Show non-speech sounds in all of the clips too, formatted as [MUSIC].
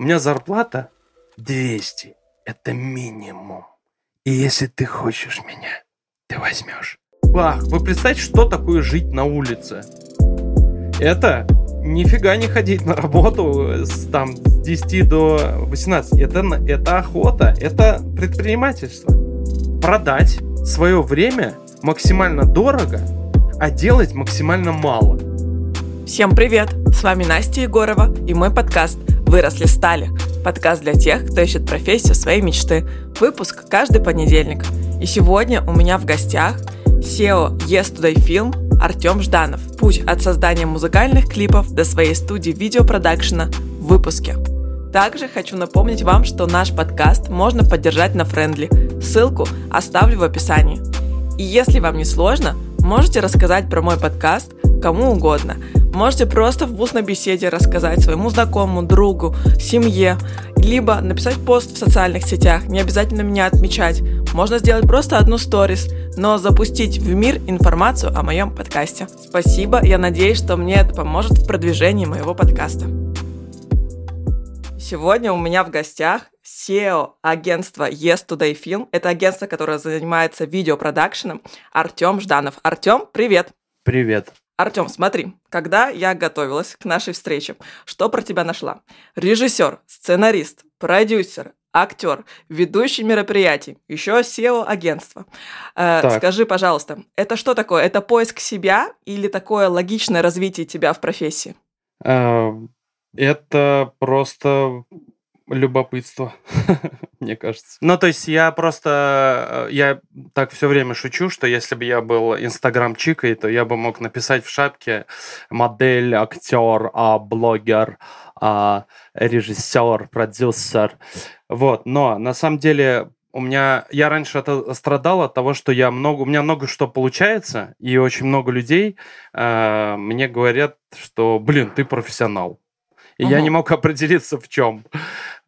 У меня зарплата 200. Это минимум. И если ты хочешь меня, ты возьмешь. Бах, вы представьте, что такое жить на улице? Это нифига не ходить на работу с, там, с 10 до 18. Это, это охота, это предпринимательство. Продать свое время максимально дорого, а делать максимально мало. Всем привет! С вами Настя Егорова и мой подкаст «Выросли стали». Подкаст для тех, кто ищет профессию своей мечты. Выпуск каждый понедельник. И сегодня у меня в гостях SEO Yes Today Film Артем Жданов. Путь от создания музыкальных клипов до своей студии видеопродакшена в выпуске. Также хочу напомнить вам, что наш подкаст можно поддержать на Френдли. Ссылку оставлю в описании. И если вам не сложно, можете рассказать про мой подкаст кому угодно – Можете просто в устной беседе рассказать своему знакомому, другу, семье, либо написать пост в социальных сетях, не обязательно меня отмечать. Можно сделать просто одну сторис, но запустить в мир информацию о моем подкасте. Спасибо, я надеюсь, что мне это поможет в продвижении моего подкаста. Сегодня у меня в гостях SEO агентства Yes Today Film. Это агентство, которое занимается видеопродакшеном. Артем Жданов. Артем, привет! Привет! Артем, смотри, когда я готовилась к нашей встрече, что про тебя нашла? Режиссер, сценарист, продюсер, актер, ведущий мероприятий, еще SEO агентства. Э, скажи, пожалуйста, это что такое? Это поиск себя или такое логичное развитие тебя в профессии? Это просто любопытство, [LAUGHS] мне кажется. Ну, то есть я просто, э, я так все время шучу, что если бы я был инстаграм-чикой, то я бы мог написать в шапке модель, актер, а, блогер, а, режиссер, продюсер. Вот, но на самом деле у меня я раньше это страдал от того, что я много у меня много что получается и очень много людей э, мне говорят, что блин ты профессионал и угу. я не мог определиться в чем.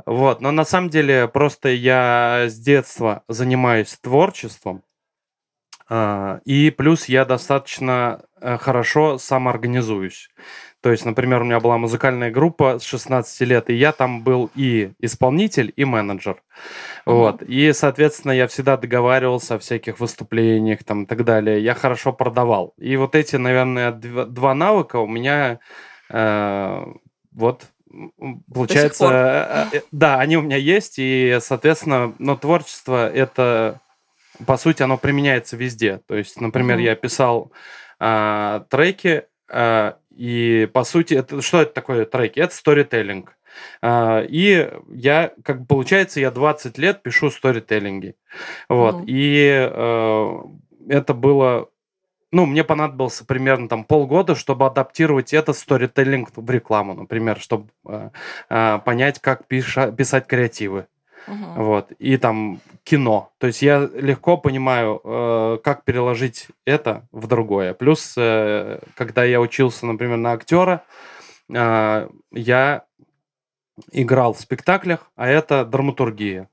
Вот, но на самом деле просто я с детства занимаюсь творчеством, а, и плюс я достаточно э, хорошо самоорганизуюсь. То есть, например, у меня была музыкальная группа с 16 лет, и я там был и исполнитель, и менеджер. Uh-huh. Вот. И, соответственно, я всегда договаривался о всяких выступлениях там, и так далее. Я хорошо продавал. И вот эти, наверное, два, два навыка у меня э, вот получается, э, э, да, они у меня есть, и, соответственно, но творчество это, по сути, оно применяется везде. То есть, например, mm-hmm. я писал а, треки, а, и, по сути, это, что это такое треки? Это сторителлинг. Uh, и я, как получается, я 20 лет пишу сторителлинги. Вот. Mm-hmm. И uh, это было ну, мне понадобился примерно там полгода, чтобы адаптировать этот сторителлинг в рекламу, например, чтобы э, э, понять, как пиша, писать креативы. Uh-huh. Вот. И там кино. То есть я легко понимаю, э, как переложить это в другое. Плюс, э, когда я учился, например, на актера, э, я играл в спектаклях, а это драматургия.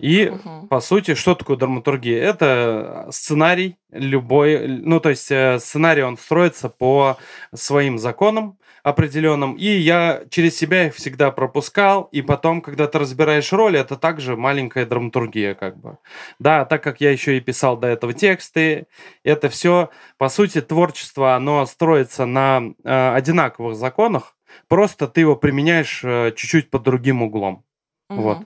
И, угу. по сути, что такое драматургия? Это сценарий любой, ну, то есть э, сценарий, он строится по своим законам определенным, и я через себя их всегда пропускал, и потом, когда ты разбираешь роли, это также маленькая драматургия, как бы. Да, так как я еще и писал до этого тексты, это все, по сути, творчество, оно строится на э, одинаковых законах, просто ты его применяешь э, чуть-чуть под другим углом. Угу. Вот.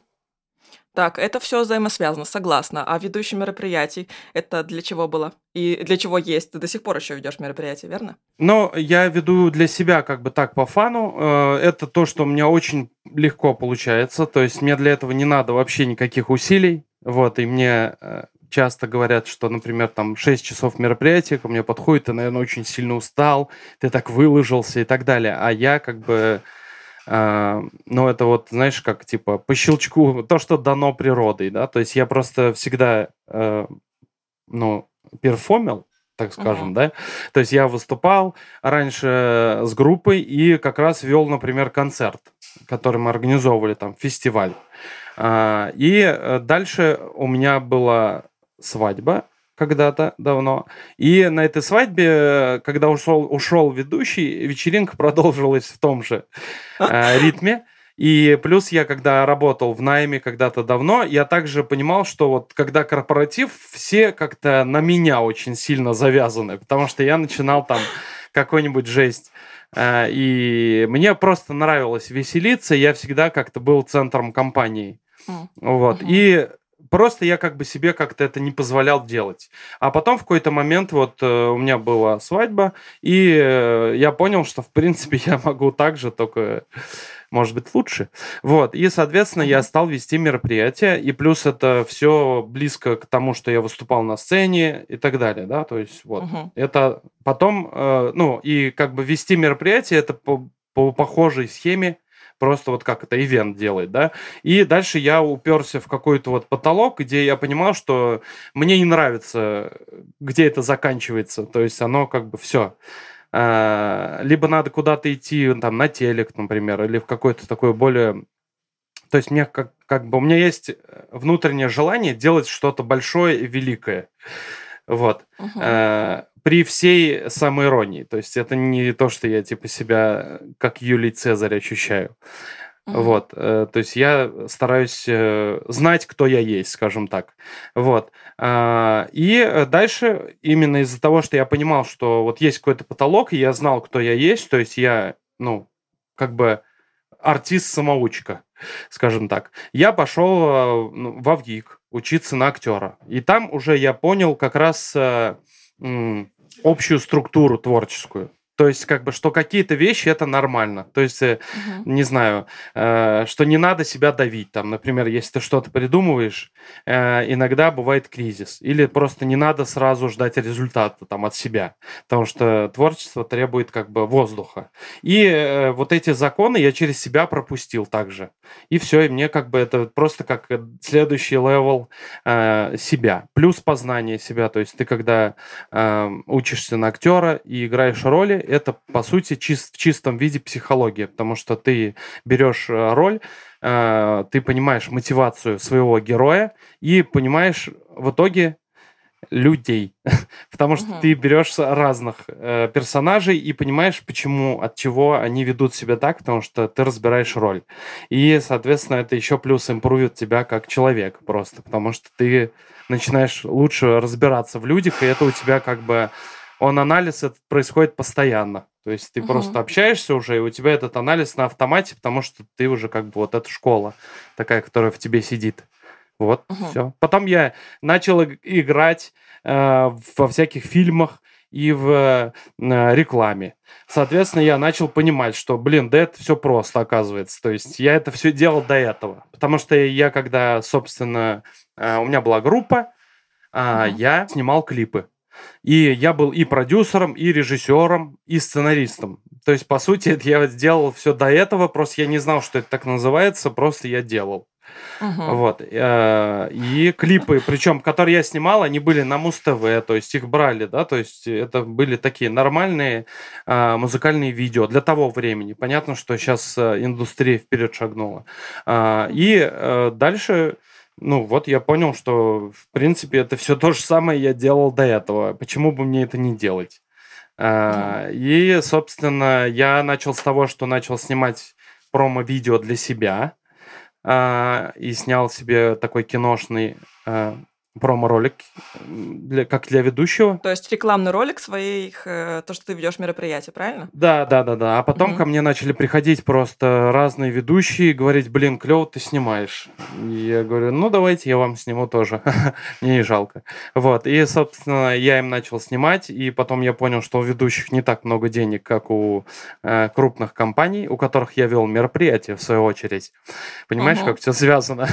Так, это все взаимосвязано, согласна. А ведущий мероприятий это для чего было? И для чего есть? Ты до сих пор еще ведешь мероприятия, верно? Ну, я веду для себя как бы так по фану. Э, это то, что у меня очень легко получается. То есть мне для этого не надо вообще никаких усилий. Вот, и мне э, часто говорят, что, например, там 6 часов мероприятия ко мне подходит, ты, наверное, очень сильно устал, ты так выложился и так далее. А я как бы ну, это вот, знаешь, как типа по щелчку, [LAUGHS] то, что дано природой, да, то есть я просто всегда, э, ну, перформил, так скажем, uh-huh. да. То есть я выступал раньше с группой и как раз вел, например, концерт, который мы организовывали там, фестиваль. А, и э, дальше у меня была свадьба, когда-то давно. И на этой свадьбе, когда ушел, ушел ведущий, вечеринка [LAUGHS] продолжилась в том же э, ритме. И плюс я, когда работал в найме когда-то давно, я также понимал, что вот когда корпоратив, все как-то на меня очень сильно завязаны, потому что я начинал там какой-нибудь жесть. Э, и мне просто нравилось веселиться, я всегда как-то был центром компании. Mm. Вот. Mm-hmm. И просто я как бы себе как-то это не позволял делать. А потом в какой-то момент вот э, у меня была свадьба, и э, я понял, что в принципе я могу так же, только может быть лучше. Вот. И, соответственно, я стал вести мероприятия, и плюс это все близко к тому, что я выступал на сцене и так далее, да, то есть вот. Uh-huh. Это потом, э, ну, и как бы вести мероприятие, это по, по похожей схеме, просто вот как это ивент делает, да. И дальше я уперся в какой-то вот потолок, где я понимал, что мне не нравится, где это заканчивается, то есть оно как бы все. А, либо надо куда-то идти там на телек, например, или в какой-то такой более то есть мне как, как бы у меня есть внутреннее желание делать что-то большое и великое. Вот. Uh-huh при всей самоиронии. То есть это не то, что я типа себя как Юлий Цезарь ощущаю. Uh-huh. Вот, э, то есть я стараюсь э, знать, кто я есть, скажем так. Вот. И дальше именно из-за того, что я понимал, что вот есть какой-то потолок, и я знал, кто я есть, то есть я, ну, как бы артист-самоучка, скажем так. Я пошел э, ну, в Авгик учиться на актера. И там уже я понял как раз общую структуру творческую. То есть, как бы, что какие-то вещи это нормально. То есть, угу. не знаю, э, что не надо себя давить. Там, например, если ты что-то придумываешь, э, иногда бывает кризис. Или просто не надо сразу ждать результата там от себя. Потому что творчество требует как бы воздуха. И э, вот эти законы я через себя пропустил также. И все, и мне как бы это просто как следующий level э, себя. Плюс познание себя. То есть, ты когда э, учишься на актера и играешь роли, это, по сути, чист, в чистом виде психология, потому что ты берешь э, роль, э, ты понимаешь мотивацию своего героя и понимаешь в итоге людей, [LAUGHS] потому что угу. ты берешь разных э, персонажей и понимаешь, почему, от чего они ведут себя так, потому что ты разбираешь роль. И, соответственно, это еще плюс импровит тебя как человек просто, потому что ты начинаешь лучше разбираться в людях, и это у тебя как бы он анализ этот происходит постоянно. То есть ты угу. просто общаешься уже, и у тебя этот анализ на автомате, потому что ты уже как бы вот эта школа такая, которая в тебе сидит. Вот, угу. все. Потом я начал играть э, во всяких фильмах и в э, рекламе. Соответственно, я начал понимать, что, блин, да это все просто, оказывается. То есть я это все делал до этого. Потому что я, когда, собственно, э, у меня была группа, э, угу. я снимал клипы. И я был и продюсером, и режиссером, и сценаристом. То есть, по сути, это я сделал все до этого, просто я не знал, что это так называется, просто я делал. Uh-huh. Вот. Э, и клипы, причем, которые я снимал, они были на Муз-ТВ, то есть их брали, да, то есть это были такие нормальные а, музыкальные видео для того времени. Понятно, что сейчас э, индустрия вперед шагнула. И э, дальше ну, вот я понял, что, в принципе, это все то же самое я делал до этого. Почему бы мне это не делать? А, и, собственно, я начал с того, что начал снимать промо-видео для себя а, и снял себе такой киношный а, промо-ролик для, как для ведущего. То есть рекламный ролик своих, э, то, что ты ведешь мероприятие, правильно? Да, да, да, да. А потом угу. ко мне начали приходить просто разные ведущие и говорить, блин, клево ты снимаешь. И я говорю, ну давайте я вам сниму тоже. [LAUGHS] Мне не жалко. Вот. И, собственно, я им начал снимать, и потом я понял, что у ведущих не так много денег, как у э, крупных компаний, у которых я вел мероприятие, в свою очередь. Понимаешь, угу. как все связано?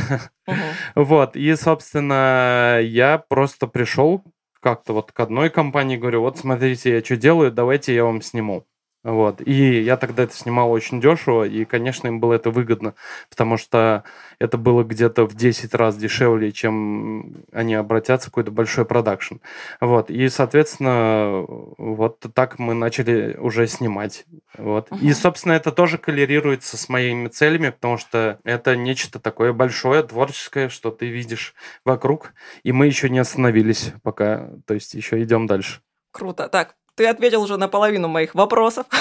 Угу. [LAUGHS] Вот. И, собственно, я просто пришел как-то вот к одной компании, говорю, вот смотрите, я что делаю, давайте я вам сниму. Вот. И я тогда это снимал очень дешево, и, конечно, им было это выгодно, потому что это было где-то в 10 раз дешевле, чем они обратятся в какой-то большой продакшн. Вот. И, соответственно, вот так мы начали уже снимать. Вот. Uh-huh. И, собственно, это тоже коллерируется с моими целями, потому что это нечто такое большое, творческое, что ты видишь вокруг, и мы еще не остановились пока, то есть еще идем дальше. Круто. Так, ты ответил уже на половину моих вопросов. [LAUGHS]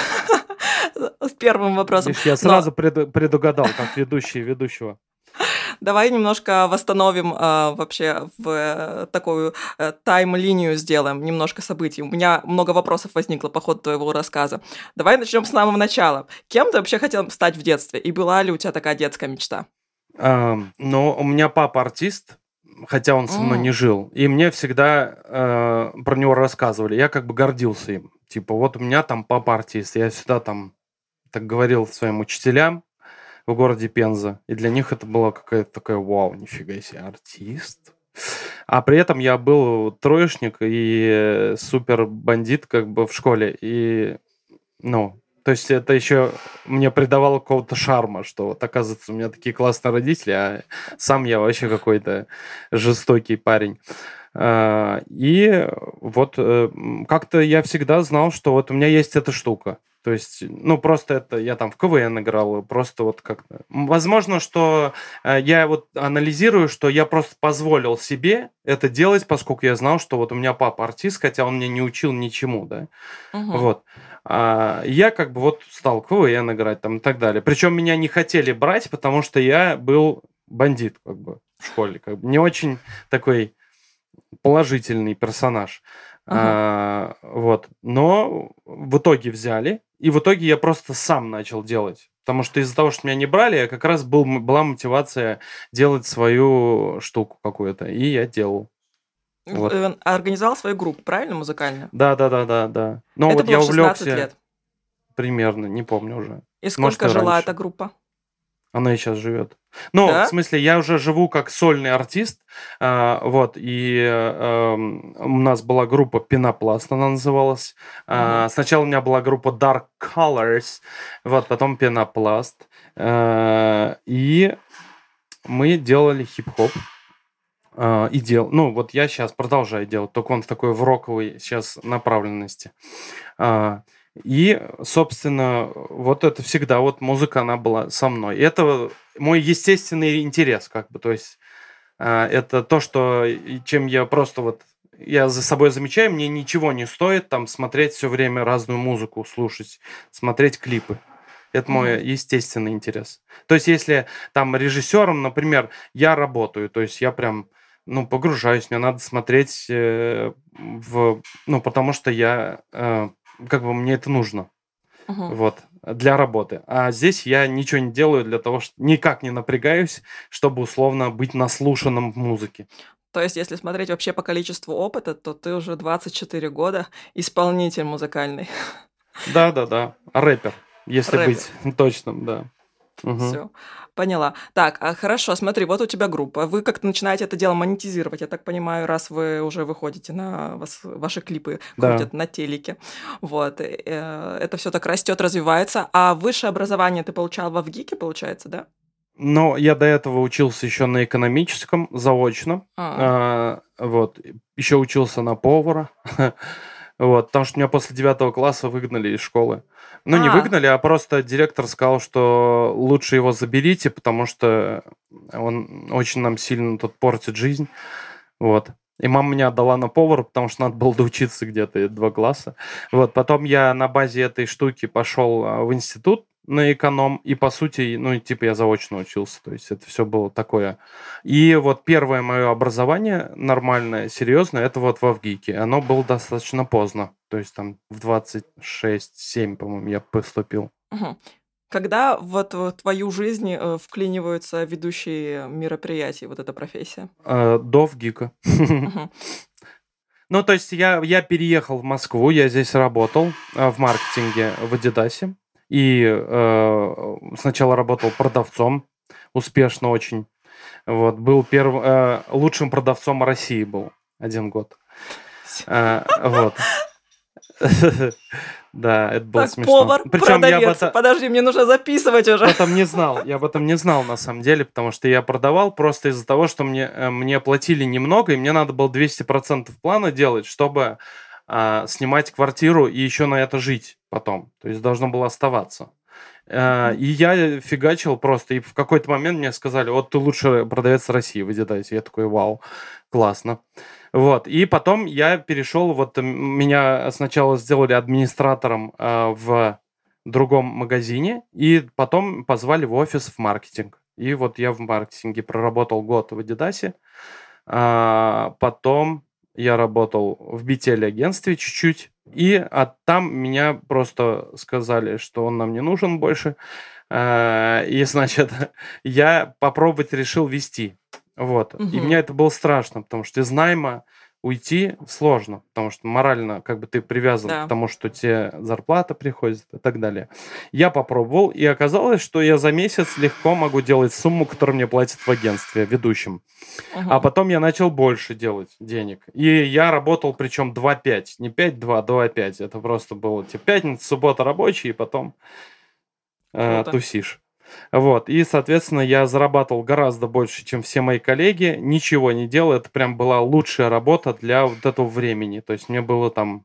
с первым вопросом. Я сразу пред- предугадал, как ведущий ведущего. Давай немножко восстановим э, вообще в э, такую э, тайм-линию сделаем, немножко событий. У меня много вопросов возникло по ходу твоего рассказа. Давай начнем с самого начала. Кем ты вообще хотел стать в детстве? И была ли у тебя такая детская мечта? Э, ну, у меня папа артист, хотя он со мной mm. не жил. И мне всегда э, про него рассказывали. Я как бы гордился им. Типа, вот у меня там папа артист. Я всегда там так говорил своим учителям в городе Пенза. И для них это было какая-то такая, вау, нифига себе, артист. А при этом я был троечник и супер бандит как бы в школе. И, ну, то есть это еще мне придавало какого-то шарма, что вот оказывается у меня такие классные родители, а сам я вообще какой-то жестокий парень. А, и вот э, как-то я всегда знал, что вот у меня есть эта штука. То есть, ну, просто это я там в КВН играл, просто вот как-то. Возможно, что э, я вот анализирую, что я просто позволил себе это делать, поскольку я знал, что вот у меня папа артист, хотя он меня не учил ничему, да. Угу. Вот. А я как бы вот стал КВН играть там и так далее. Причем меня не хотели брать, потому что я был бандит как бы в школе. Как бы не очень такой положительный персонаж. Ага. А, вот. Но в итоге взяли, и в итоге я просто сам начал делать. Потому что из-за того, что меня не брали, я как раз был, была мотивация делать свою штуку какую-то. И я делал. Вот. Э, организовал свою группу, правильно, музыкальную? Да, да, да, да, да. Но Это вот было я увлекся. лет. Примерно, не помню уже. И сколько Может, жила раньше. эта группа? Она и сейчас живет. Ну, да? в смысле, я уже живу как сольный артист. Э, вот, и э, у нас была группа Пенопласт, она называлась. Э, Сначала у меня была группа Dark Colors, вот, потом Пенопласт. Э, и мы делали хип-хоп. Э, и дел, ну вот я сейчас продолжаю делать, только он в такой в роковой сейчас направленности. Э, и, собственно, вот это всегда, вот музыка, она была со мной. И это мой естественный интерес, как бы, то есть э, это то, что, чем я просто вот, я за собой замечаю, мне ничего не стоит там смотреть все время разную музыку, слушать, смотреть клипы. Это мой естественный интерес. То есть, если там режиссером, например, я работаю, то есть я прям ну, погружаюсь, мне надо смотреть э, в... Ну, потому что я э, как бы мне это нужно. Угу. Вот, для работы. А здесь я ничего не делаю для того, что никак не напрягаюсь, чтобы условно быть наслушанным в музыке. То есть, если смотреть вообще по количеству опыта, то ты уже 24 года исполнитель музыкальный. Да, да, да. Рэпер, если Рэпер. быть точным, да. Угу. Все. Поняла. Так, а хорошо, смотри, вот у тебя группа. Вы как-то начинаете это дело монетизировать, я так понимаю, раз вы уже выходите на вас, ваши клипы, да. крутят на телеке. Вот. Э, это все так растет, развивается. А высшее образование ты получал во ВГИКе, получается, да? Ну, я до этого учился еще на экономическом, заочно. А, вот. Еще учился на повара. [LAUGHS] вот, потому что меня после девятого класса выгнали из школы. Ну, не а. выгнали, а просто директор сказал, что лучше его заберите, потому что он очень нам сильно тут портит жизнь. Вот. И мама меня отдала на повар, потому что надо было доучиться где-то два класса. Вот, потом я на базе этой штуки пошел а, в институт на эконом, и по сути, ну, типа я заочно учился, то есть это все было такое. И вот первое мое образование нормальное, серьезное, это вот в ВГИКе. Оно было достаточно поздно, то есть там в 26-7, по-моему, я поступил. Угу. Когда вот в твою жизнь э, вклиниваются ведущие мероприятий, вот эта профессия? Э, до ВГИКа. [LAUGHS] Ну, то есть я, я переехал в Москву, я здесь работал э, в маркетинге в Адидасе. И э, сначала работал продавцом, успешно очень. Вот, был перв... э, лучшим продавцом России был один год. Э, вот. [LAUGHS] Да, это было так, смешно. повар, Причем продавец. Я об Подожди, мне нужно записывать уже. Я об этом не знал. Я об этом не знал на самом деле, потому что я продавал просто из-за того, что мне, э, мне платили немного, и мне надо было 200% плана делать, чтобы а, снимать квартиру и еще на это жить потом. То есть должно было оставаться. А, и я фигачил просто. И в какой-то момент мне сказали, вот ты лучший продавец России в Adidas. Я такой, вау, классно. Вот. И потом я перешел, вот меня сначала сделали администратором э, в другом магазине, и потом позвали в офис в маркетинг. И вот я в маркетинге проработал год в Адидасе, а потом я работал в BTL агентстве чуть-чуть, и а там меня просто сказали, что он нам не нужен больше, а, и, значит, [LAUGHS] я попробовать решил вести. Вот. Угу. И мне это было страшно, потому что из найма уйти сложно, потому что морально как бы ты привязан да. к тому, что тебе зарплата приходит и так далее. Я попробовал, и оказалось, что я за месяц легко могу делать сумму, которую мне платят в агентстве ведущим. Угу. А потом я начал больше делать денег. И я работал, причем 2-5, не 5-2, 2-5. Это просто было типа пятница, суббота рабочий, и потом э, тусишь. Вот, и, соответственно, я зарабатывал гораздо больше, чем все мои коллеги, ничего не делал, это прям была лучшая работа для вот этого времени, то есть мне было там,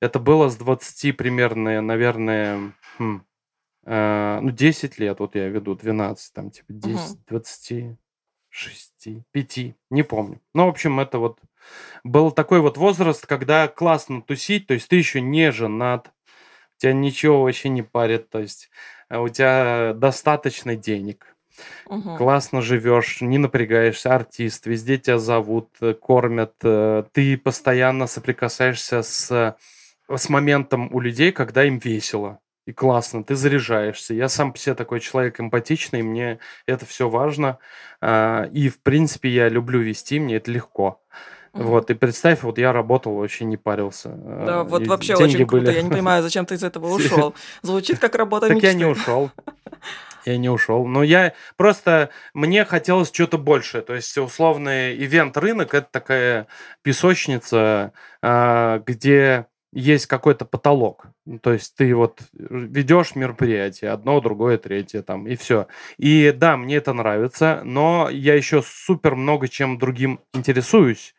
это было с 20 примерно, наверное, хм, э, ну, 10 лет, вот я веду, 12, там, типа, 10, угу. 26, 5, не помню. Ну, в общем, это вот был такой вот возраст, когда классно тусить, то есть ты еще не женат, тебя ничего вообще не парит, то есть у тебя достаточно денег, угу. классно живешь, не напрягаешься, артист, везде тебя зовут, э, кормят, э, ты постоянно соприкасаешься с, с моментом у людей, когда им весело и классно, ты заряжаешься. Я сам себе такой человек эмпатичный, мне это все важно. А, и, в принципе, я люблю вести, мне это легко. Вот, и представь, вот я работал, вообще не парился. Да, вот вообще очень круто. Были... Я не понимаю, зачем ты из этого [LAUGHS] ушел. Звучит как работа Так я не ушел. [LAUGHS] Я не ушел. Но я просто... Мне хотелось что-то большее. То есть, условный event-рынок – это такая песочница, а, где есть какой-то потолок. То есть ты вот ведешь мероприятие, одно, другое, третье там, и все. И да, мне это нравится, но я еще супер много чем другим интересуюсь.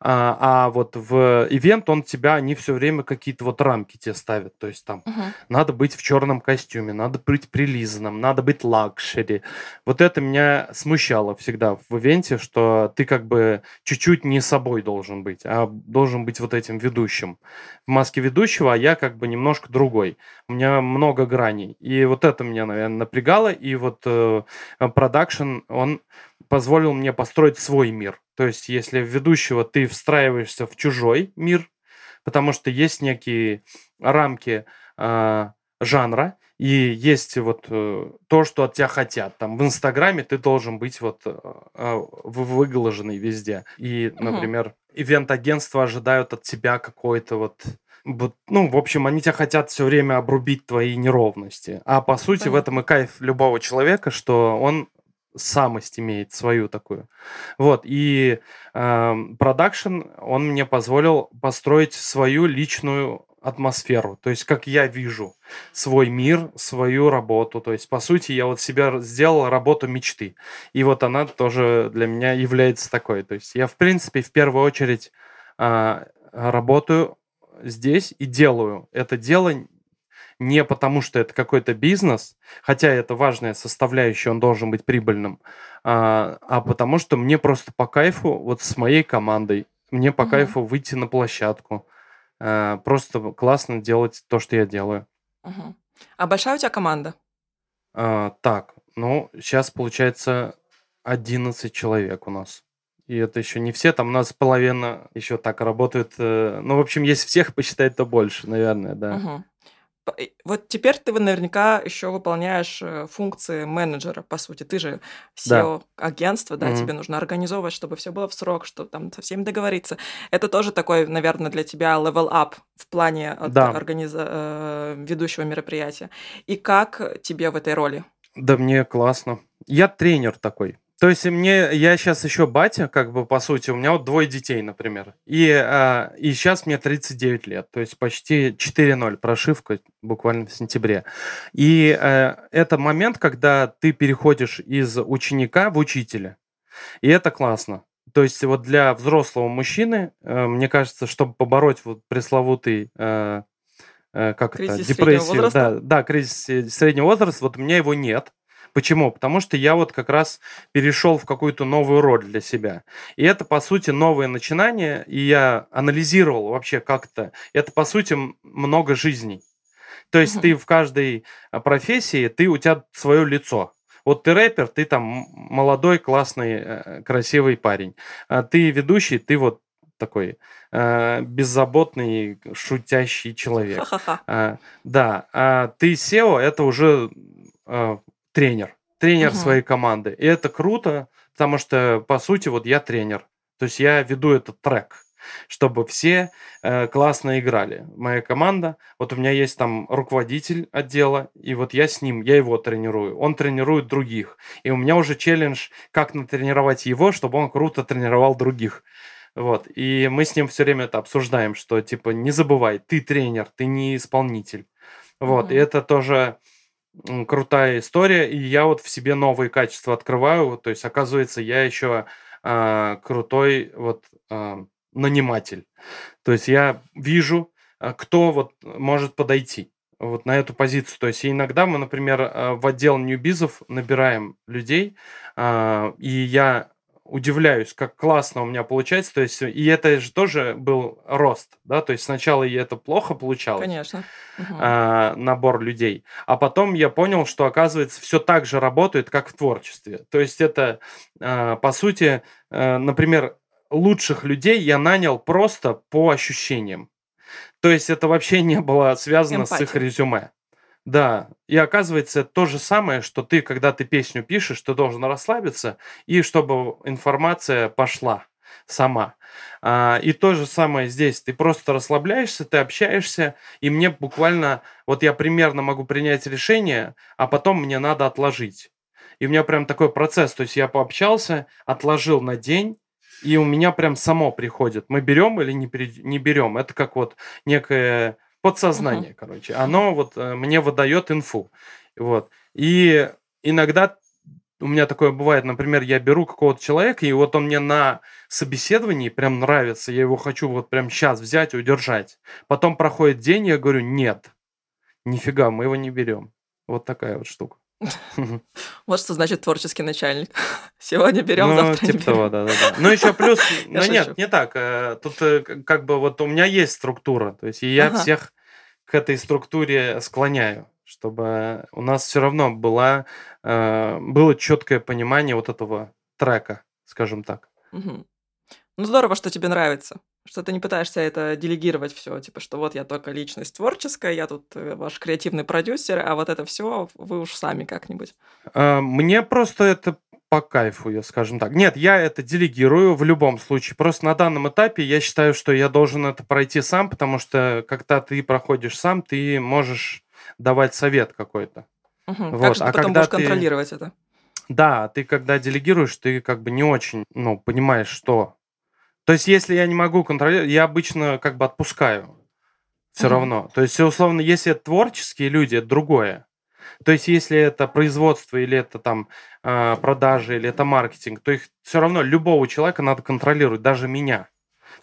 А, а вот в event он тебя, они все время какие-то вот рамки тебе ставят. То есть там uh-huh. надо быть в черном костюме, надо быть прилизанным, надо быть luxury. Вот это меня смущало всегда в ивенте, что ты как бы чуть-чуть не собой должен быть, а должен быть вот этим ведущим. В маске ведущего, а я как бы немножко другой. У меня много граней. И вот это меня, наверное, напрягало. И вот продакшн, э, он позволил мне построить свой мир. То есть, если в ведущего ты встраиваешься в чужой мир, потому что есть некие рамки э, жанра, и есть вот э, то, что от тебя хотят. Там в Инстаграме ты должен быть вот э, выглаженный везде. И, например, ивент-агентства ожидают от тебя какой-то вот вот, ну, в общем, они тебя хотят все время обрубить твои неровности. А по сути, Понятно. в этом и кайф любого человека, что он самость имеет свою такую. Вот, и продакшн, э, он мне позволил построить свою личную атмосферу, то есть как я вижу свой мир, свою работу, то есть по сути я вот себя сделал работу мечты, и вот она тоже для меня является такой, то есть я в принципе в первую очередь э, работаю здесь и делаю это дело не потому, что это какой-то бизнес, хотя это важная составляющая, он должен быть прибыльным, а, а потому что мне просто по кайфу вот с моей командой, мне по угу. кайфу выйти на площадку, а, просто классно делать то, что я делаю. Угу. А большая у тебя команда? А, так, ну, сейчас получается 11 человек у нас. И это еще не все, там у нас половина еще так работают. Э, ну, в общем, если всех посчитать, то больше, наверное, да. Угу. Вот теперь ты наверняка еще выполняешь э, функции менеджера, по сути. Ты же SEO да. агентства, да, mm-hmm. тебе нужно организовывать, чтобы все было в срок, чтобы там со всеми договориться. Это тоже такой, наверное, для тебя level up в плане от да. организа- э, ведущего мероприятия. И как тебе в этой роли? Да мне классно. Я тренер такой. То есть мне, я сейчас еще батя, как бы по сути, у меня вот двое детей, например. И, а, и сейчас мне 39 лет, то есть почти 4-0 прошивка буквально в сентябре. И а, это момент, когда ты переходишь из ученика в учителя. И это классно. То есть вот для взрослого мужчины, э, мне кажется, чтобы побороть вот пресловутый э, э, как кризис это, депрессию, да, да, кризис среднего возраста, вот у меня его нет. Почему? Потому что я вот как раз перешел в какую-то новую роль для себя. И это, по сути, новое начинание, и я анализировал вообще как-то. Это, по сути, много жизней. То есть ты в каждой а, профессии, ты у тебя свое лицо. Вот ты рэпер, ты там молодой, классный, э, красивый парень. А ты ведущий, ты вот такой э, беззаботный, шутящий человек. А, да, а ты SEO это уже э, тренер, тренер угу. своей команды. И это круто, потому что, по сути, вот я тренер. То есть я веду этот трек чтобы все э, классно играли. Моя команда, вот у меня есть там руководитель отдела, и вот я с ним, я его тренирую, он тренирует других. И у меня уже челлендж, как натренировать его, чтобы он круто тренировал других. Вот. И мы с ним все время это обсуждаем, что типа не забывай, ты тренер, ты не исполнитель. Вот. Mm-hmm. И это тоже крутая история. И я вот в себе новые качества открываю. То есть, оказывается, я еще а, крутой вот а, наниматель. То есть я вижу, а, кто вот может подойти вот на эту позицию. То есть иногда мы, например, в отдел ньюбизов набираем людей, и я удивляюсь, как классно у меня получается. То есть, и это же тоже был рост, да, то есть сначала и это плохо получалось. Конечно. А, набор людей. А потом я понял, что, оказывается, все так же работает, как в творчестве. То есть это, а, по сути, а, например, лучших людей я нанял просто по ощущениям. То есть это вообще не было связано Эмпатия. с их резюме. Да, и оказывается, то же самое, что ты, когда ты песню пишешь, ты должен расслабиться, и чтобы информация пошла сама. А, и то же самое здесь. Ты просто расслабляешься, ты общаешься, и мне буквально, вот я примерно могу принять решение, а потом мне надо отложить. И у меня прям такой процесс, то есть я пообщался, отложил на день, и у меня прям само приходит. Мы берем или не, не берем. Это как вот некое подсознание, uh-huh. короче. Оно вот э, мне выдает инфу. Вот. И иногда у меня такое бывает, например, я беру какого-то человека, и вот он мне на собеседовании прям нравится, я его хочу вот прям сейчас взять и удержать. Потом проходит день, я говорю, нет, нифига, мы его не берем. Вот такая вот штука. [LAUGHS] Вот что значит творческий начальник. [LAUGHS] Сегодня берем, ну, завтра типа не берем. того, да, да, да. Ну, еще плюс, [LAUGHS] ну нет, не так. Э, тут э, как бы вот у меня есть структура, то есть и я всех к этой структуре склоняю, чтобы у нас все равно была, э, было четкое понимание вот этого трека, скажем так. Ну, здорово, что тебе нравится что ты не пытаешься это делегировать все, типа, что вот я только личность творческая, я тут э, ваш креативный продюсер, а вот это все вы уж сами как-нибудь. А, мне просто это по кайфу, я скажем так. Нет, я это делегирую в любом случае. Просто на данном этапе я считаю, что я должен это пройти сам, потому что когда ты проходишь сам, ты можешь давать совет какой-то. Угу. Вот. Как же ты а потом будешь ты... контролировать это? Да, ты когда делегируешь, ты как бы не очень, ну, понимаешь, что то есть, если я не могу контролировать, я обычно как бы отпускаю все mm-hmm. равно. То есть, условно, если это творческие люди, это другое. То есть, если это производство или это там а, продажи или это маркетинг, то их все равно любого человека надо контролировать, даже меня.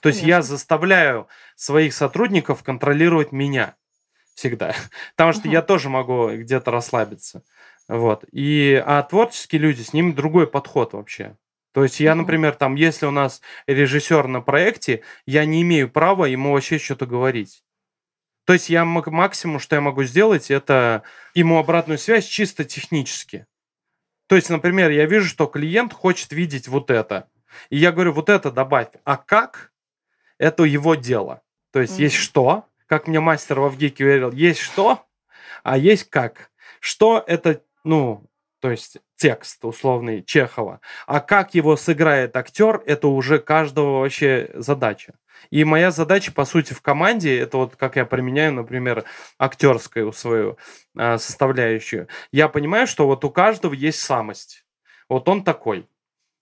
То есть Конечно. я заставляю своих сотрудников контролировать меня всегда, [LAUGHS] потому что я тоже могу где-то расслабиться, вот. И а творческие люди с ними другой подход вообще. То есть я, например, там, если у нас режиссер на проекте, я не имею права ему вообще что-то говорить. То есть я максимум, что я могу сделать, это ему обратную связь чисто технически. То есть, например, я вижу, что клиент хочет видеть вот это. И я говорю, вот это добавь. А как? Это его дело. То есть mm-hmm. есть что, как мне мастер в Авгике говорил, есть что, а есть как. Что это, ну, то есть текст условный Чехова. А как его сыграет актер, это уже каждого вообще задача. И моя задача, по сути, в команде, это вот как я применяю, например, актерскую свою э, составляющую. Я понимаю, что вот у каждого есть самость. Вот он такой.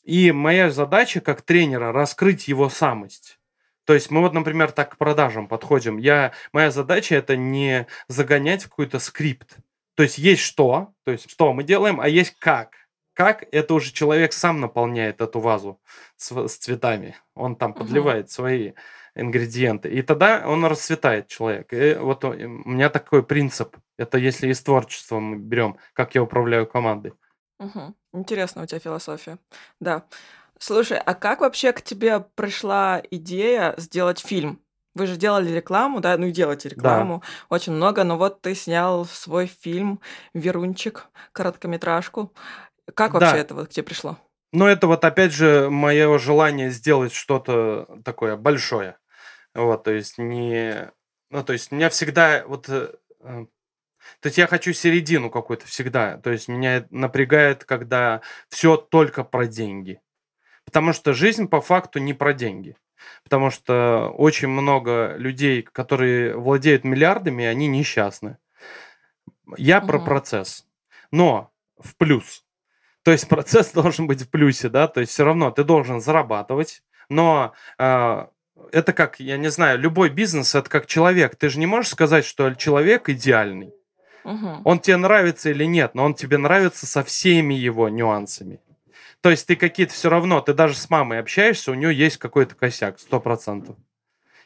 И моя задача как тренера раскрыть его самость. То есть мы вот, например, так к продажам подходим. Я, моя задача это не загонять в какой-то скрипт. То есть есть что, то есть что мы делаем, а есть как. Как это уже человек сам наполняет эту вазу с, с цветами. Он там подливает свои ингредиенты. И тогда он расцветает человек. И вот у меня такой принцип. Это если из творчества мы берем, как я управляю командой. Угу. Интересно у тебя философия. Да. Слушай, а как вообще к тебе пришла идея сделать фильм Вы же делали рекламу, да, ну и делаете рекламу да. очень много, но вот ты снял свой фильм «Верунчик», короткометражку. Как вообще да. это вот к тебе пришло? Ну, это вот опять же мое желание сделать что-то такое большое. Вот, то есть не... Ну, то есть меня всегда вот... Э, э, то есть я хочу середину какую-то всегда. То есть меня напрягает, когда все только про деньги. Потому что жизнь по факту не про деньги. Потому что очень много людей, которые владеют миллиардами, они несчастны. Я угу. про процесс. Но в плюс. То есть процесс [LAUGHS] должен быть в плюсе, да, то есть все равно ты должен зарабатывать, но э, это как, я не знаю, любой бизнес это как человек. Ты же не можешь сказать, что человек идеальный. Угу. Он тебе нравится или нет, но он тебе нравится со всеми его нюансами. То есть ты какие-то все равно, ты даже с мамой общаешься, у нее есть какой-то косяк, сто процентов.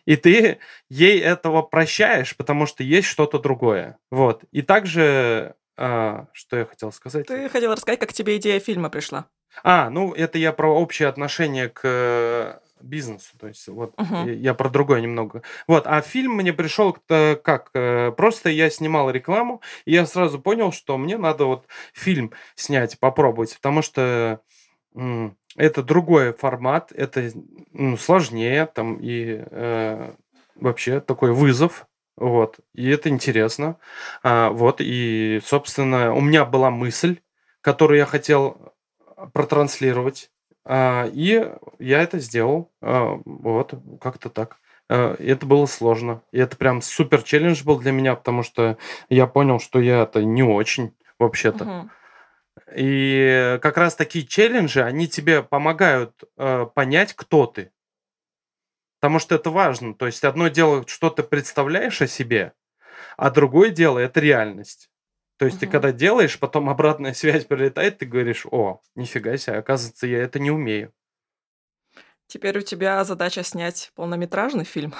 И ты ей этого прощаешь, потому что есть что-то другое. Вот. И также а, что я хотел сказать? Ты хотел рассказать, как тебе идея фильма пришла. А, ну это я про общее отношение к э, бизнесу, то есть вот uh-huh. я, про другое немного. Вот, а фильм мне пришел как э, просто я снимал рекламу, и я сразу понял, что мне надо вот фильм снять, попробовать, потому что это другой формат, это ну, сложнее там и э, вообще такой вызов вот. И это интересно. А, вот. И, собственно, у меня была мысль, которую я хотел протранслировать. А, и я это сделал. А, вот. Как-то так. А, это было сложно. И это прям супер челлендж был для меня, потому что я понял, что я это не очень вообще-то. Угу. И как раз такие челленджи, они тебе помогают э, понять, кто ты. Потому что это важно. То есть одно дело, что ты представляешь о себе, а другое дело это реальность. То есть угу. ты когда делаешь, потом обратная связь прилетает, ты говоришь, о, нифига себе, оказывается, я это не умею. Теперь у тебя задача снять полнометражный фильм.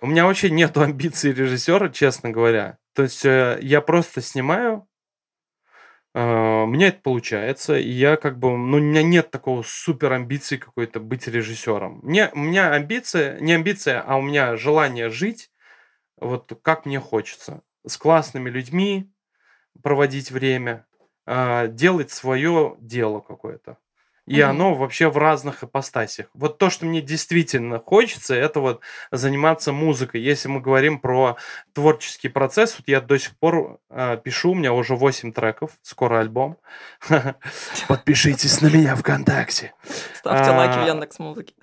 У меня вообще нет амбиций режиссера, честно говоря. То есть э, я просто снимаю, у меня это получается, и я как бы, ну, у меня нет такого супер амбиции какой-то быть режиссером. Мне, у меня амбиция, не амбиция, а у меня желание жить, вот как мне хочется, с классными людьми проводить время, uh, делать свое дело какое-то. И mm-hmm. оно вообще в разных ипостасях. Вот то, что мне действительно хочется, это вот заниматься музыкой. Если мы говорим про творческий процесс, вот я до сих пор э, пишу, у меня уже 8 треков, скоро альбом. [LAUGHS] Подпишитесь на меня ВКонтакте. Ставьте лайки в Яндекс Музыке.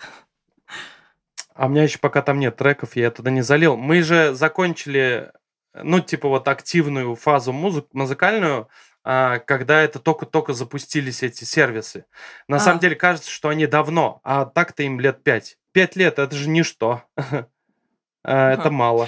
А у меня еще пока там нет треков, я туда не залил. Мы же закончили, ну, типа вот активную фазу музык, музыкальную а, когда это только-только запустились эти сервисы. На а. самом деле кажется, что они давно, а так-то им лет пять. Пять лет это же ничто. [LAUGHS] А, это мало.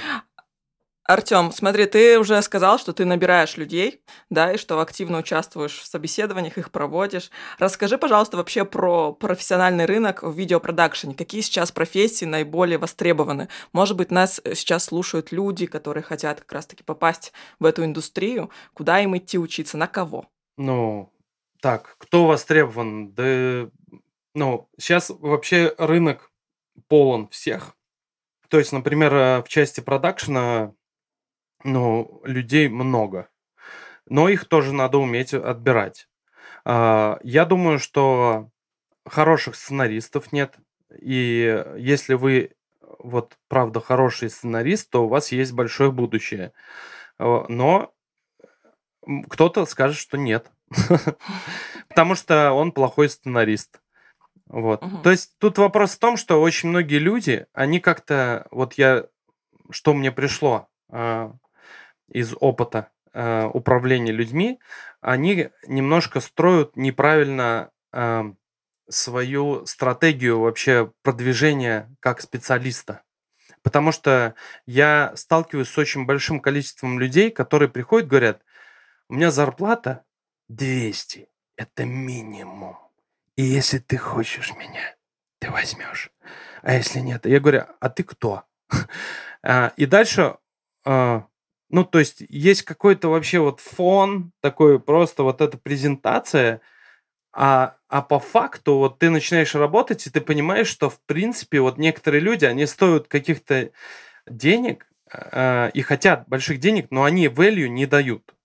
Артем, смотри, ты уже сказал, что ты набираешь людей, да, и что активно участвуешь в собеседованиях, их проводишь. Расскажи, пожалуйста, вообще про профессиональный рынок в видеопродакшене. Какие сейчас профессии наиболее востребованы? Может быть, нас сейчас слушают люди, которые хотят как раз-таки попасть в эту индустрию. Куда им идти учиться? На кого? Ну, так, кто востребован? Да, ну, сейчас вообще рынок полон всех. То есть, например, э, в части продакшена ну, людей много. Но их тоже надо уметь отбирать. А, я думаю, что хороших сценаристов нет. И если вы вот правда хороший сценарист, то у вас есть большое будущее. Но кто-то скажет, что нет. [LAUGHS] Потому что он плохой сценарист. Вот. Угу. То есть тут вопрос в том, что очень многие люди, они как-то, вот я, что мне пришло, а, из опыта э, управления людьми, они немножко строят неправильно э, свою стратегию вообще продвижения как специалиста. Потому что я сталкиваюсь с очень большим количеством людей, которые приходят, говорят, у меня зарплата 200, это минимум. И если ты хочешь меня, ты возьмешь. А если нет, я говорю, а ты кто? А, [LAUGHS] и дальше а, ну, то есть есть какой-то вообще вот фон, такой просто вот эта презентация, а а по факту вот ты начинаешь работать, и ты понимаешь, что в принципе вот некоторые люди, они стоят каких-то денег э, и хотят больших денег, но они value не дают.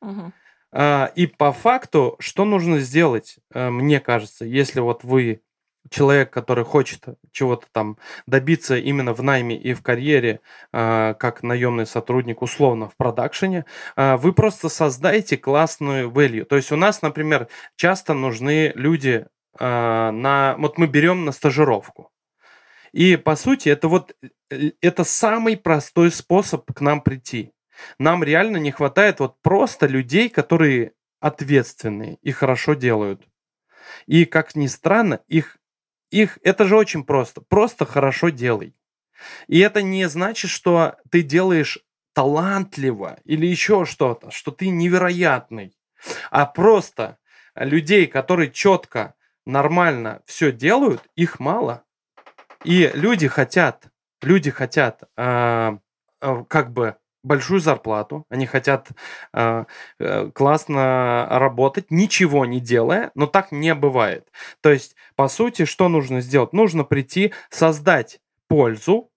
Мгм. А, И по факту, что нужно сделать, э, мне кажется, если вот вы человек, который хочет чего-то там добиться именно в найме и в карьере, а, как наемный сотрудник, условно, в продакшене, а, вы просто создайте классную value. То есть у нас, например, часто нужны люди а, на... Вот мы берем на стажировку. И, по сути, это вот э, это самый простой способ к нам прийти. Нам реально не хватает вот просто людей, которые ответственные и хорошо делают. И, как ни странно, их, их это же очень просто. Просто хорошо делай. И это не значит, что ты делаешь талантливо или еще что-то, что ты невероятный, а просто людей, которые четко, нормально все делают, их мало. И люди хотят, люди хотят а, а, как бы большую зарплату, они хотят а, э, классно работать, ничего не делая, но так не бывает. То есть, по сути, что нужно сделать? Нужно прийти, создать пользу,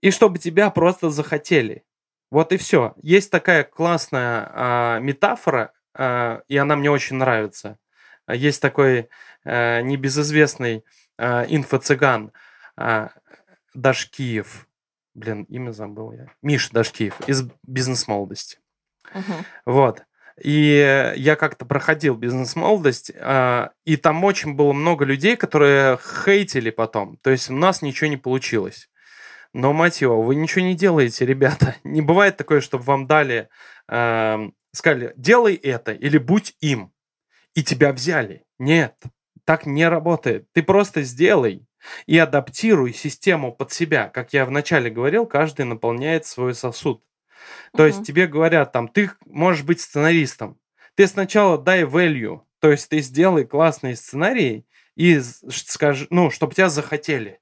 и чтобы тебя просто захотели. Вот и все. Есть такая классная а, метафора, а, и она мне очень нравится. Есть такой а, небезызвестный а, инфо-цыган а, Дашкиев. Блин, имя забыл я. Миша Дашкиев из бизнес-молодости. Мгм. Вот. И я как-то проходил бизнес-молодость, а, и там очень было много людей, которые хейтили потом. То есть у нас ничего не получилось. Но, мать его, вы ничего не делаете, ребята. [LAUGHS] Не бывает такое, чтобы вам дали, эм, сказали, делай это или будь им, и тебя взяли. Нет, так не работает. Ты просто сделай и адаптируй систему под себя. Как я вначале говорил, каждый наполняет свой сосуд. То есть Мгм. тебе говорят, там, ты можешь быть сценаристом. Ты сначала дай value, то есть ты сделай классный сценарий и скажи, ну, чтобы тебя захотели.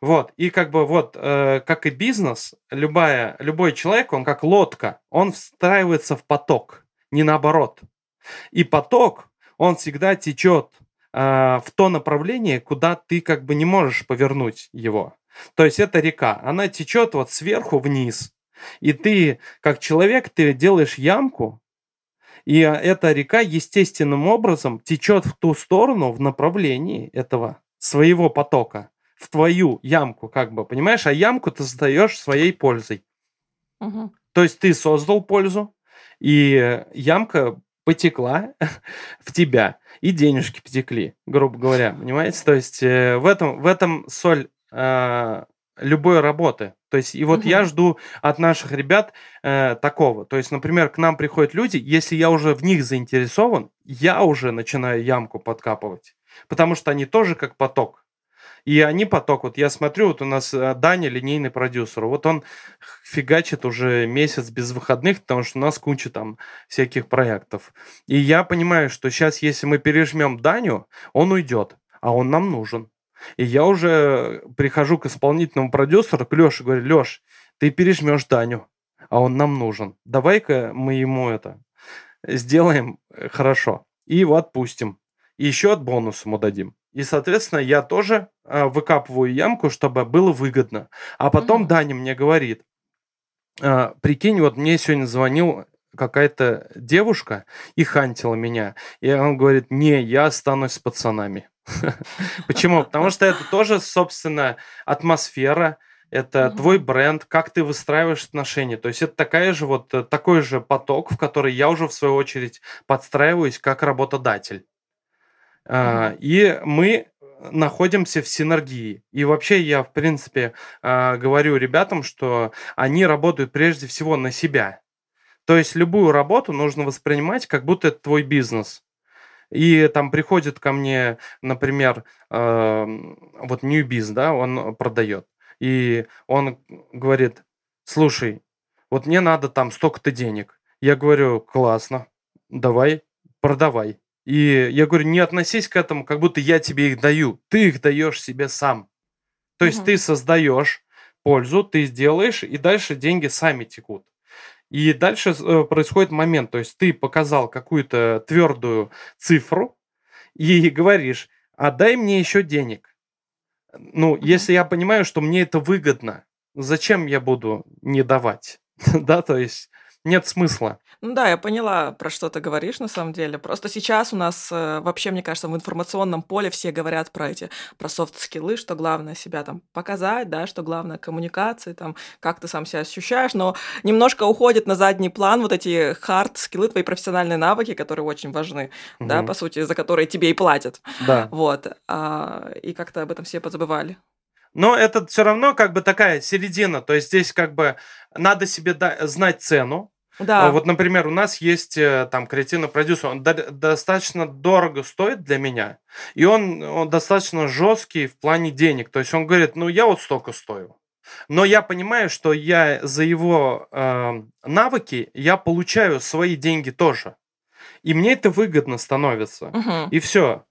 Вот, и как бы вот, э, как и бизнес, любая, любой человек, он как лодка, он встраивается в поток, не наоборот. И поток, он всегда течет в то направление, куда ты как бы не можешь повернуть его. То есть это река, она течет вот сверху вниз, и ты, как человек, ты делаешь ямку, и эта река естественным образом течет в ту сторону, в направлении этого своего потока, в твою ямку, как бы, понимаешь? А ямку ты создаешь своей пользой. Мгм. То есть ты создал пользу, и э, ямка потекла [LAUGHS] в тебя, и денежки потекли, грубо говоря, понимаете? То есть э, в этом, в этом соль э, любой работы. То есть и вот я Мгм. жду от наших ребят э, такого. То есть, например, к нам приходят люди, если я уже в них заинтересован, я уже начинаю ямку подкапывать, потому что они тоже как поток. И они поток, вот я смотрю, вот у нас э, Даня, линейный продюсер, вот он фигачит уже месяц без выходных, потому что у нас куча там всяких проектов. И я понимаю, что сейчас, если мы пережмем Даню, он уйдет, а он нам нужен. И я уже прихожу к исполнительному продюсеру, к Леше, говорю, Леш, ты пережмешь Даню, а он нам нужен. Давай-ка мы ему это сделаем э, хорошо и его отпустим. И еще от бонус ему дадим. И, соответственно, я тоже э, выкапываю ямку, чтобы было выгодно. А потом Мгм. Даня мне говорит, а, прикинь, вот мне сегодня звонил какая-то девушка и хантила меня. И он говорит, не, я останусь с пацанами. [LAUGHS] Почему? Потому что это тоже, собственно, атмосфера, это Мгм. твой бренд, как ты выстраиваешь отношения. То есть это такая же вот э, такой же поток, в который я уже в свою очередь подстраиваюсь как работодатель. А, И мы находимся в синергии. И вообще я, в принципе, а, говорю ребятам, что они работают прежде всего на себя. То есть любую работу нужно воспринимать, как будто это твой бизнес. И там приходит ко мне, например, эм, вот Newbiz, да, он продает. И он говорит, слушай, вот мне надо там столько-то денег. Я говорю, классно, давай, продавай. И я говорю, не относись к этому, как будто я тебе их даю. Ты их даешь себе сам. То есть ты создаешь пользу, ты сделаешь, и дальше деньги сами текут. И дальше э, происходит момент, то есть ты показал какую-то твердую цифру, и [LAUGHS] говоришь, а дай мне еще денег. Ну, Мгм. если я понимаю, что мне это выгодно, зачем я буду не давать? [LAUGHS] Да, то есть нет смысла. Ну да, я поняла, про что ты говоришь на самом деле. Просто сейчас у нас э, вообще, мне кажется, в информационном поле все говорят про эти, про софт-скиллы, что главное себя там показать, да, что главное коммуникации, там, как ты сам себя ощущаешь, но немножко уходит на задний план вот эти хард-скиллы, твои профессиональные навыки, которые очень важны, да, Мгм. по сути, за которые тебе и платят. Да. Вот. А, и как-то об этом все позабывали. Но это все равно как бы такая середина. То есть здесь как бы надо себе да- знать цену. А Да. Вот, например, у нас есть э, там креативный продюсер, он до- достаточно дорого стоит для меня, и он, он достаточно жесткий в плане денег. То есть он говорит, ну я вот столько стою. Но я понимаю, что я за его э, навыки я получаю свои деньги тоже. И мне это выгодно становится. Мгм. И все.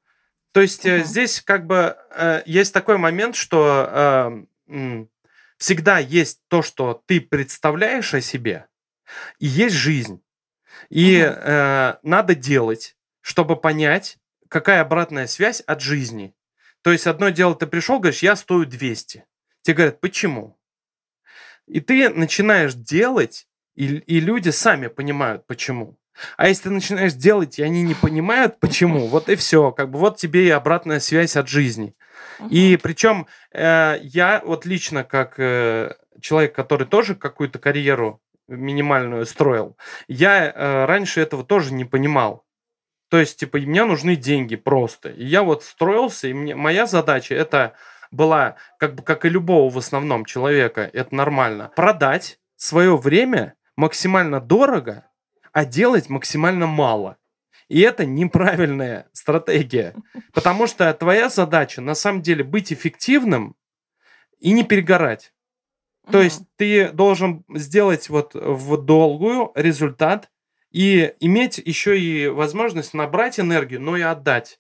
То есть Мгм. здесь как бы э, есть такой момент, что э, всегда есть то, что ты представляешь о себе, и есть жизнь. И Мгм. э, надо делать, чтобы понять, какая обратная связь от жизни. То есть одно дело, ты пришел, говоришь, я стою 200. Тебе говорят, почему? И ты начинаешь делать, и, и люди сами понимают, почему. А если ты начинаешь делать, и они не понимают, почему, вот и все. Как бы вот тебе и обратная связь от жизни. И причем э, я вот лично как э, человек, который тоже какую-то карьеру минимальную строил, я э, раньше этого тоже не понимал. То есть, типа, мне нужны деньги просто. И я вот строился, и мне, моя задача это была, как бы, как и любого в основном человека, это нормально, продать свое время максимально дорого, а делать максимально мало. И это неправильная стратегия. Потому что твоя задача на самом деле быть эффективным и не перегорать. То есть ты должен сделать вот в долгую результат и иметь еще и возможность набрать энергию, но и отдать.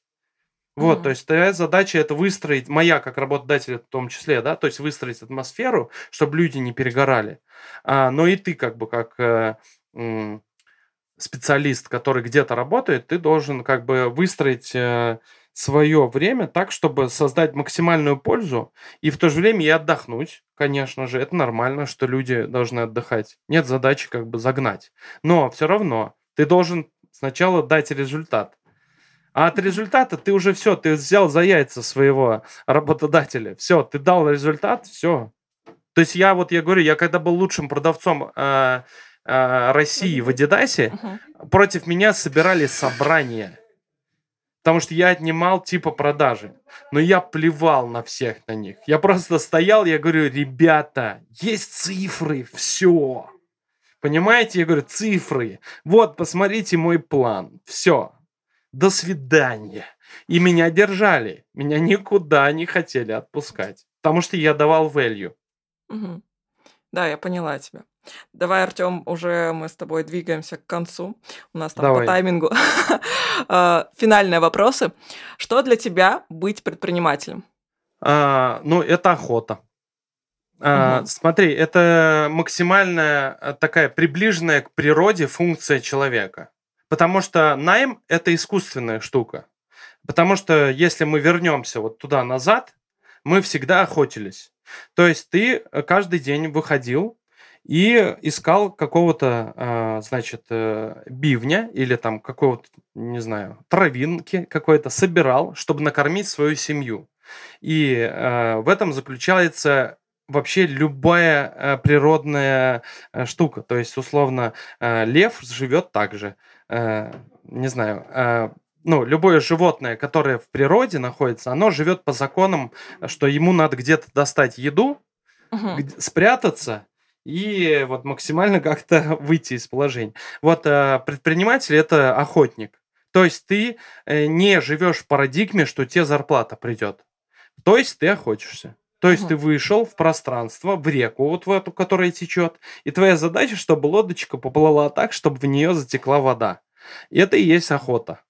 Вот, то есть твоя задача это выстроить, моя как работодателя в том числе, да, то есть выстроить атмосферу, чтобы люди не перегорали. А, но и ты как бы как э, специалист, который где-то работает, ты должен как бы выстроить свое время так, чтобы создать максимальную пользу и в то же время и отдохнуть. Конечно же, это нормально, что люди должны отдыхать. Нет задачи как бы загнать. Но все равно ты должен сначала дать результат. А от результата ты уже все, ты взял за яйца своего работодателя. Все, ты дал результат, все. То есть я вот, я говорю, я когда был лучшим продавцом э, э, России в Адидасе, Мгм. против меня собирали собрания. Потому что я отнимал типа продажи. Но я плевал на всех на них. Я просто стоял, я говорю, ребята, есть цифры, все. Понимаете, я говорю, цифры. Вот, посмотрите мой план. Все. До свидания. И меня держали. Меня никуда не хотели отпускать. Потому что я давал value. Мгм. Да, я поняла тебя. Давай, Артем, уже мы с тобой двигаемся к концу. У нас там Давай. по таймингу [LAUGHS] А, финальные вопросы. Что для тебя быть предпринимателем? А, ну, это охота. А, Мгм. Смотри, это максимально а, такая приближенная к природе функция человека. Потому что найм – это искусственная штука. Потому что если мы вернемся вот туда назад, мы всегда охотились. То есть ты э, каждый день выходил и искал какого-то, а, значит, э, бивня или там какого-то, не знаю, травинки какой-то, собирал, чтобы накормить свою семью. И э, в этом заключается вообще любая э, природная э, штука. То есть, условно, э, лев живет так же. Э, не знаю, э, ну, любое животное, которое в природе находится, оно живет по законам, что ему надо где-то достать еду, где- спрятаться и вот максимально как-то [LAUGHS] выйти из положения. Вот э, предприниматель это охотник. То есть ты э, не живешь в парадигме, что тебе зарплата придет. То есть ты охотишься. То есть Мгм. ты вышел в пространство, в реку, вот в эту, которая течет, и твоя задача, чтобы лодочка поплыла так, чтобы в нее затекла вода. И это и есть охота.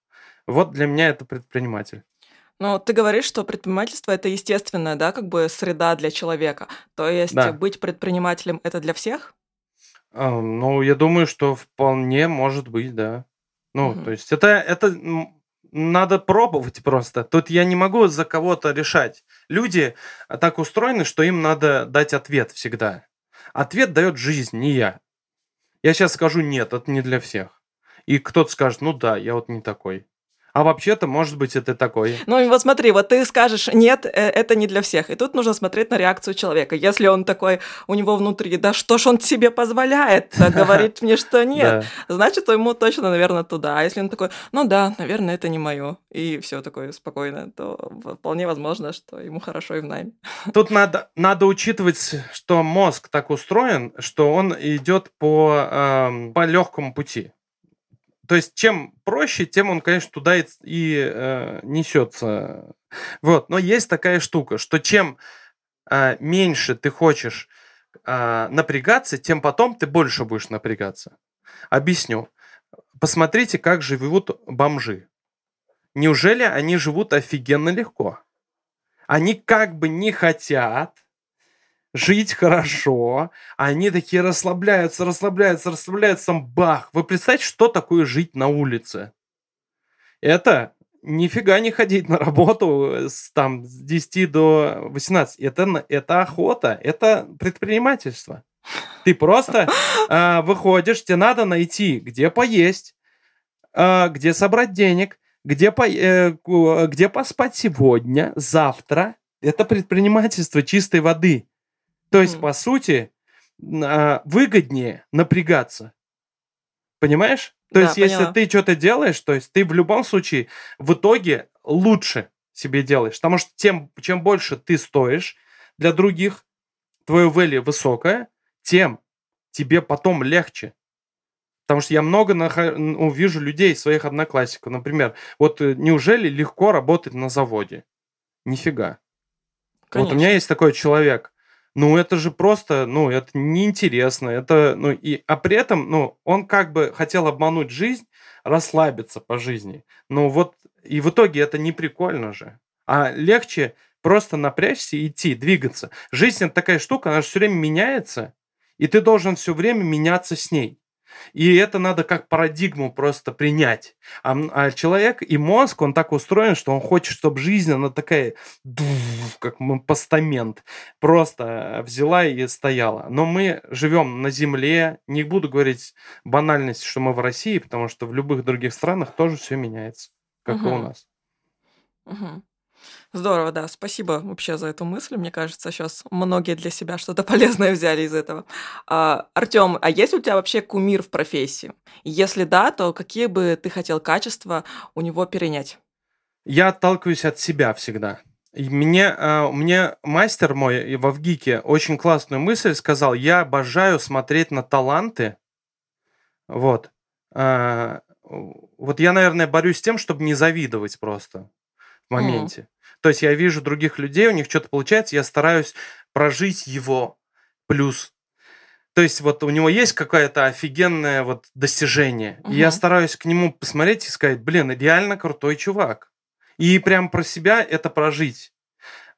Вот для меня это предприниматель. Ну, ты говоришь, что предпринимательство это естественная, да, как бы среда для человека. То есть Да. быть предпринимателем это для всех? А, Ну, я думаю, что вполне может быть, да. Ну, Мгм. то есть это, это надо пробовать просто. Тут я не могу за кого-то решать. Люди так устроены, что им надо дать ответ всегда. Ответ дает жизнь, не я. Я сейчас скажу нет, это не для всех. И кто-то скажет, ну да, я вот не такой. А вообще-то, может быть, это такой. Ну, вот смотри, вот ты скажешь, нет, э, это не для всех. И тут нужно смотреть на реакцию человека. Если он такой, у него внутри, да что ж он себе позволяет [LAUGHS] говорить мне, что нет, значит, ему точно, наверное, туда. А если он такой, ну да, наверное, это не мое, и все такое спокойно, то вполне возможно, что ему хорошо и в найме. [LAUGHS] Тут надо, надо учитывать, что мозг так устроен, что он идет по, э, по легкому пути. То есть, чем проще, тем он, конечно, туда и, и э, несется. Вот. Но есть такая штука, что чем э, меньше ты хочешь э, напрягаться, тем потом ты больше будешь напрягаться. Объясню. Посмотрите, как живут бомжи. Неужели они живут офигенно легко? Они как бы не хотят, жить хорошо, они такие расслабляются, расслабляются, расслабляются, там бах. Вы представьте, что такое жить на улице? Это нифига не ходить на работу с, там, с 10 до 18. Это, это охота, это предпринимательство. Ты просто [LAUGHS] э, выходишь, тебе надо найти, где поесть, э, где собрать денег, где, по, э, где поспать сегодня, завтра. Это предпринимательство чистой воды. То есть, mm. по сути, а, выгоднее напрягаться. Понимаешь? То да, есть, поняла. если ты что-то делаешь, то есть ты в любом случае в итоге лучше себе делаешь. Потому что тем, чем больше ты стоишь для других, твое value высокое, тем тебе потом легче. Потому что я много нах... ну, вижу людей, своих одноклассников, например, вот э, неужели легко работать на заводе? Нифига. Конечно. Вот у меня есть такой человек, ну, это же просто, ну, это неинтересно. Это, ну, и, а при этом, ну, он как бы хотел обмануть жизнь, расслабиться по жизни. Ну, вот, и в итоге это не прикольно же. А легче просто напрячься, идти, двигаться. Жизнь это такая штука, она же все время меняется, и ты должен все время меняться с ней. И это надо как парадигму просто принять. А, а человек и мозг, он так устроен, что он хочет, чтобы жизнь, она такая, как постамент, просто взяла и стояла. Но мы живем на Земле, не буду говорить банальность, что мы в России, потому что в любых других странах тоже все меняется, как угу. и у нас. Угу. Здорово, да. Спасибо вообще за эту мысль. Мне кажется, сейчас многие для себя что-то [LAUGHS] полезное взяли из этого. А, Артем, а есть у тебя вообще кумир в профессии? Если да, то какие бы ты хотел качества у него перенять? Я отталкиваюсь от себя всегда. Мне, э, мне мастер мой во ВГИКе очень классную мысль сказал. Я обожаю смотреть на таланты. Вот. Э, вот я, наверное, борюсь с тем, чтобы не завидовать просто в моменте. Mm. То есть я вижу других людей, у них что-то получается, я стараюсь прожить его плюс. То есть вот у него есть какое-то офигенное вот достижение. Угу. И я стараюсь к нему посмотреть и сказать, блин, реально крутой чувак. И прям про себя это прожить.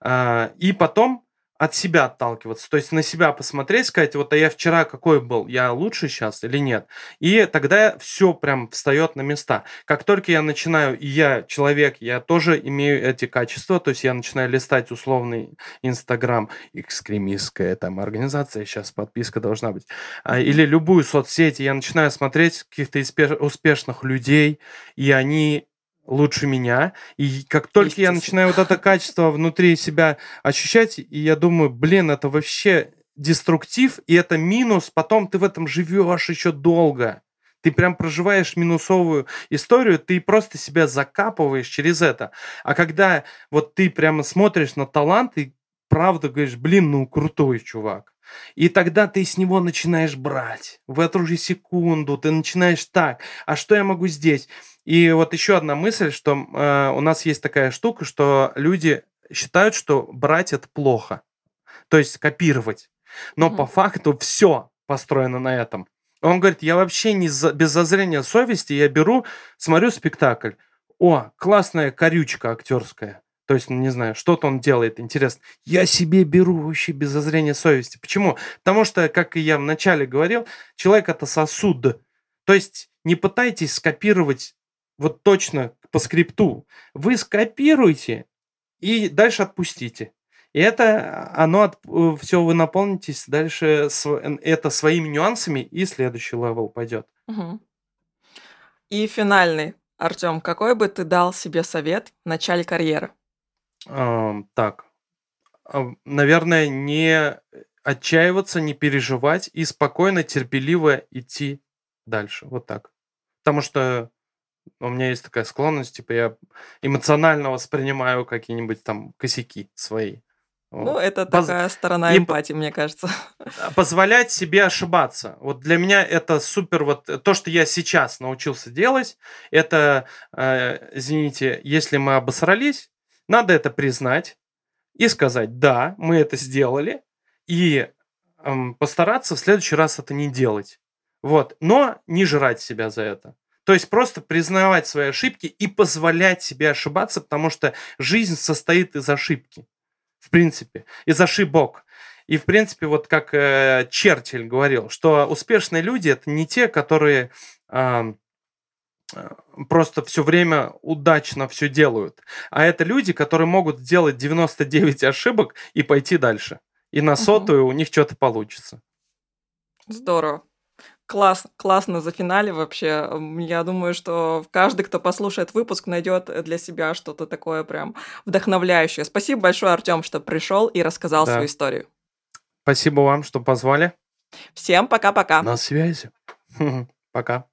А, и потом от себя отталкиваться, то есть на себя посмотреть, сказать, вот а я вчера какой был, я лучше сейчас или нет. И тогда все прям встает на места. Как только я начинаю, и я человек, я тоже имею эти качества, то есть я начинаю листать условный Инстаграм, экстремистская там организация, сейчас подписка должна быть, а, или любую соцсеть, я начинаю смотреть каких-то успешных людей, и они лучше меня. И как только я начинаю вот это качество внутри себя ощущать, и я думаю, блин, это вообще деструктив, и это минус, потом ты в этом живешь еще долго. Ты прям проживаешь минусовую историю, ты просто себя закапываешь через это. А когда вот ты прямо смотришь на талант и правда говоришь, блин, ну крутой чувак. И тогда ты с него начинаешь брать. В эту же секунду ты начинаешь так. А что я могу здесь? И вот еще одна мысль, что э, у нас есть такая штука, что люди считают, что брать это плохо. То есть копировать. Но mm-hmm. по факту все построено на этом. Он говорит, я вообще не за, без зазрения совести, я беру, смотрю спектакль. О, классная корючка актерская. То есть, не знаю, что-то он делает, интересно. Я себе беру вообще без зазрения совести. Почему? Потому что, как и я вначале говорил, человек это сосуд. То есть, не пытайтесь скопировать вот точно по скрипту, вы скопируете и дальше отпустите. И это оно от, э, все вы наполнитесь дальше это своими нюансами и следующий level пойдет. Угу. И финальный, Артем, какой бы ты дал себе совет в начале карьеры? А, так, наверное, не отчаиваться, не переживать и спокойно, терпеливо идти дальше. Вот так. Потому что у меня есть такая склонность, типа я эмоционально воспринимаю какие-нибудь там косяки свои. Ну, это Поз... такая сторона и... эмпатии, мне кажется. Позволять себе ошибаться. Вот для меня это супер. Вот то, что я сейчас научился делать, это, э, извините, если мы обосрались, надо это признать и сказать, да, мы это сделали, и э, постараться в следующий раз это не делать. Вот. Но не жрать себя за это. То есть просто признавать свои ошибки и позволять себе ошибаться, потому что жизнь состоит из ошибки. В принципе, из ошибок. И, в принципе, вот как э, Черчилль говорил, что успешные люди это не те, которые э, просто все время удачно все делают, а это люди, которые могут сделать 99 ошибок и пойти дальше. И на сотую угу. у них что-то получится. Здорово. Класс, классно за финале вообще. Я думаю, что каждый, кто послушает выпуск, найдет для себя что-то такое прям вдохновляющее. Спасибо большое, Артем, что пришел и рассказал да. свою историю. Спасибо вам, что позвали. Всем пока-пока. На связи. [LAUGHS] Пока.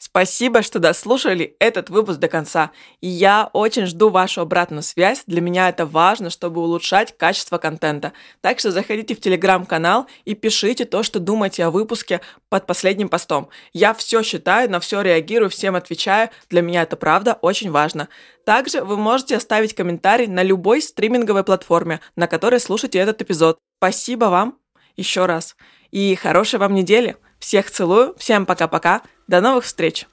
Спасибо, что дослушали этот выпуск до конца. И я очень жду вашу обратную связь. Для меня это важно, чтобы улучшать качество контента. Так что заходите в телеграм-канал и пишите то, что думаете о выпуске под последним постом. Я все считаю, на все реагирую, всем отвечаю. Для меня это правда очень важно. Также вы можете оставить комментарий на любой стриминговой платформе, на которой слушаете этот эпизод. Спасибо вам еще раз. И хорошей вам недели. Всех целую, всем пока-пока, до новых встреч!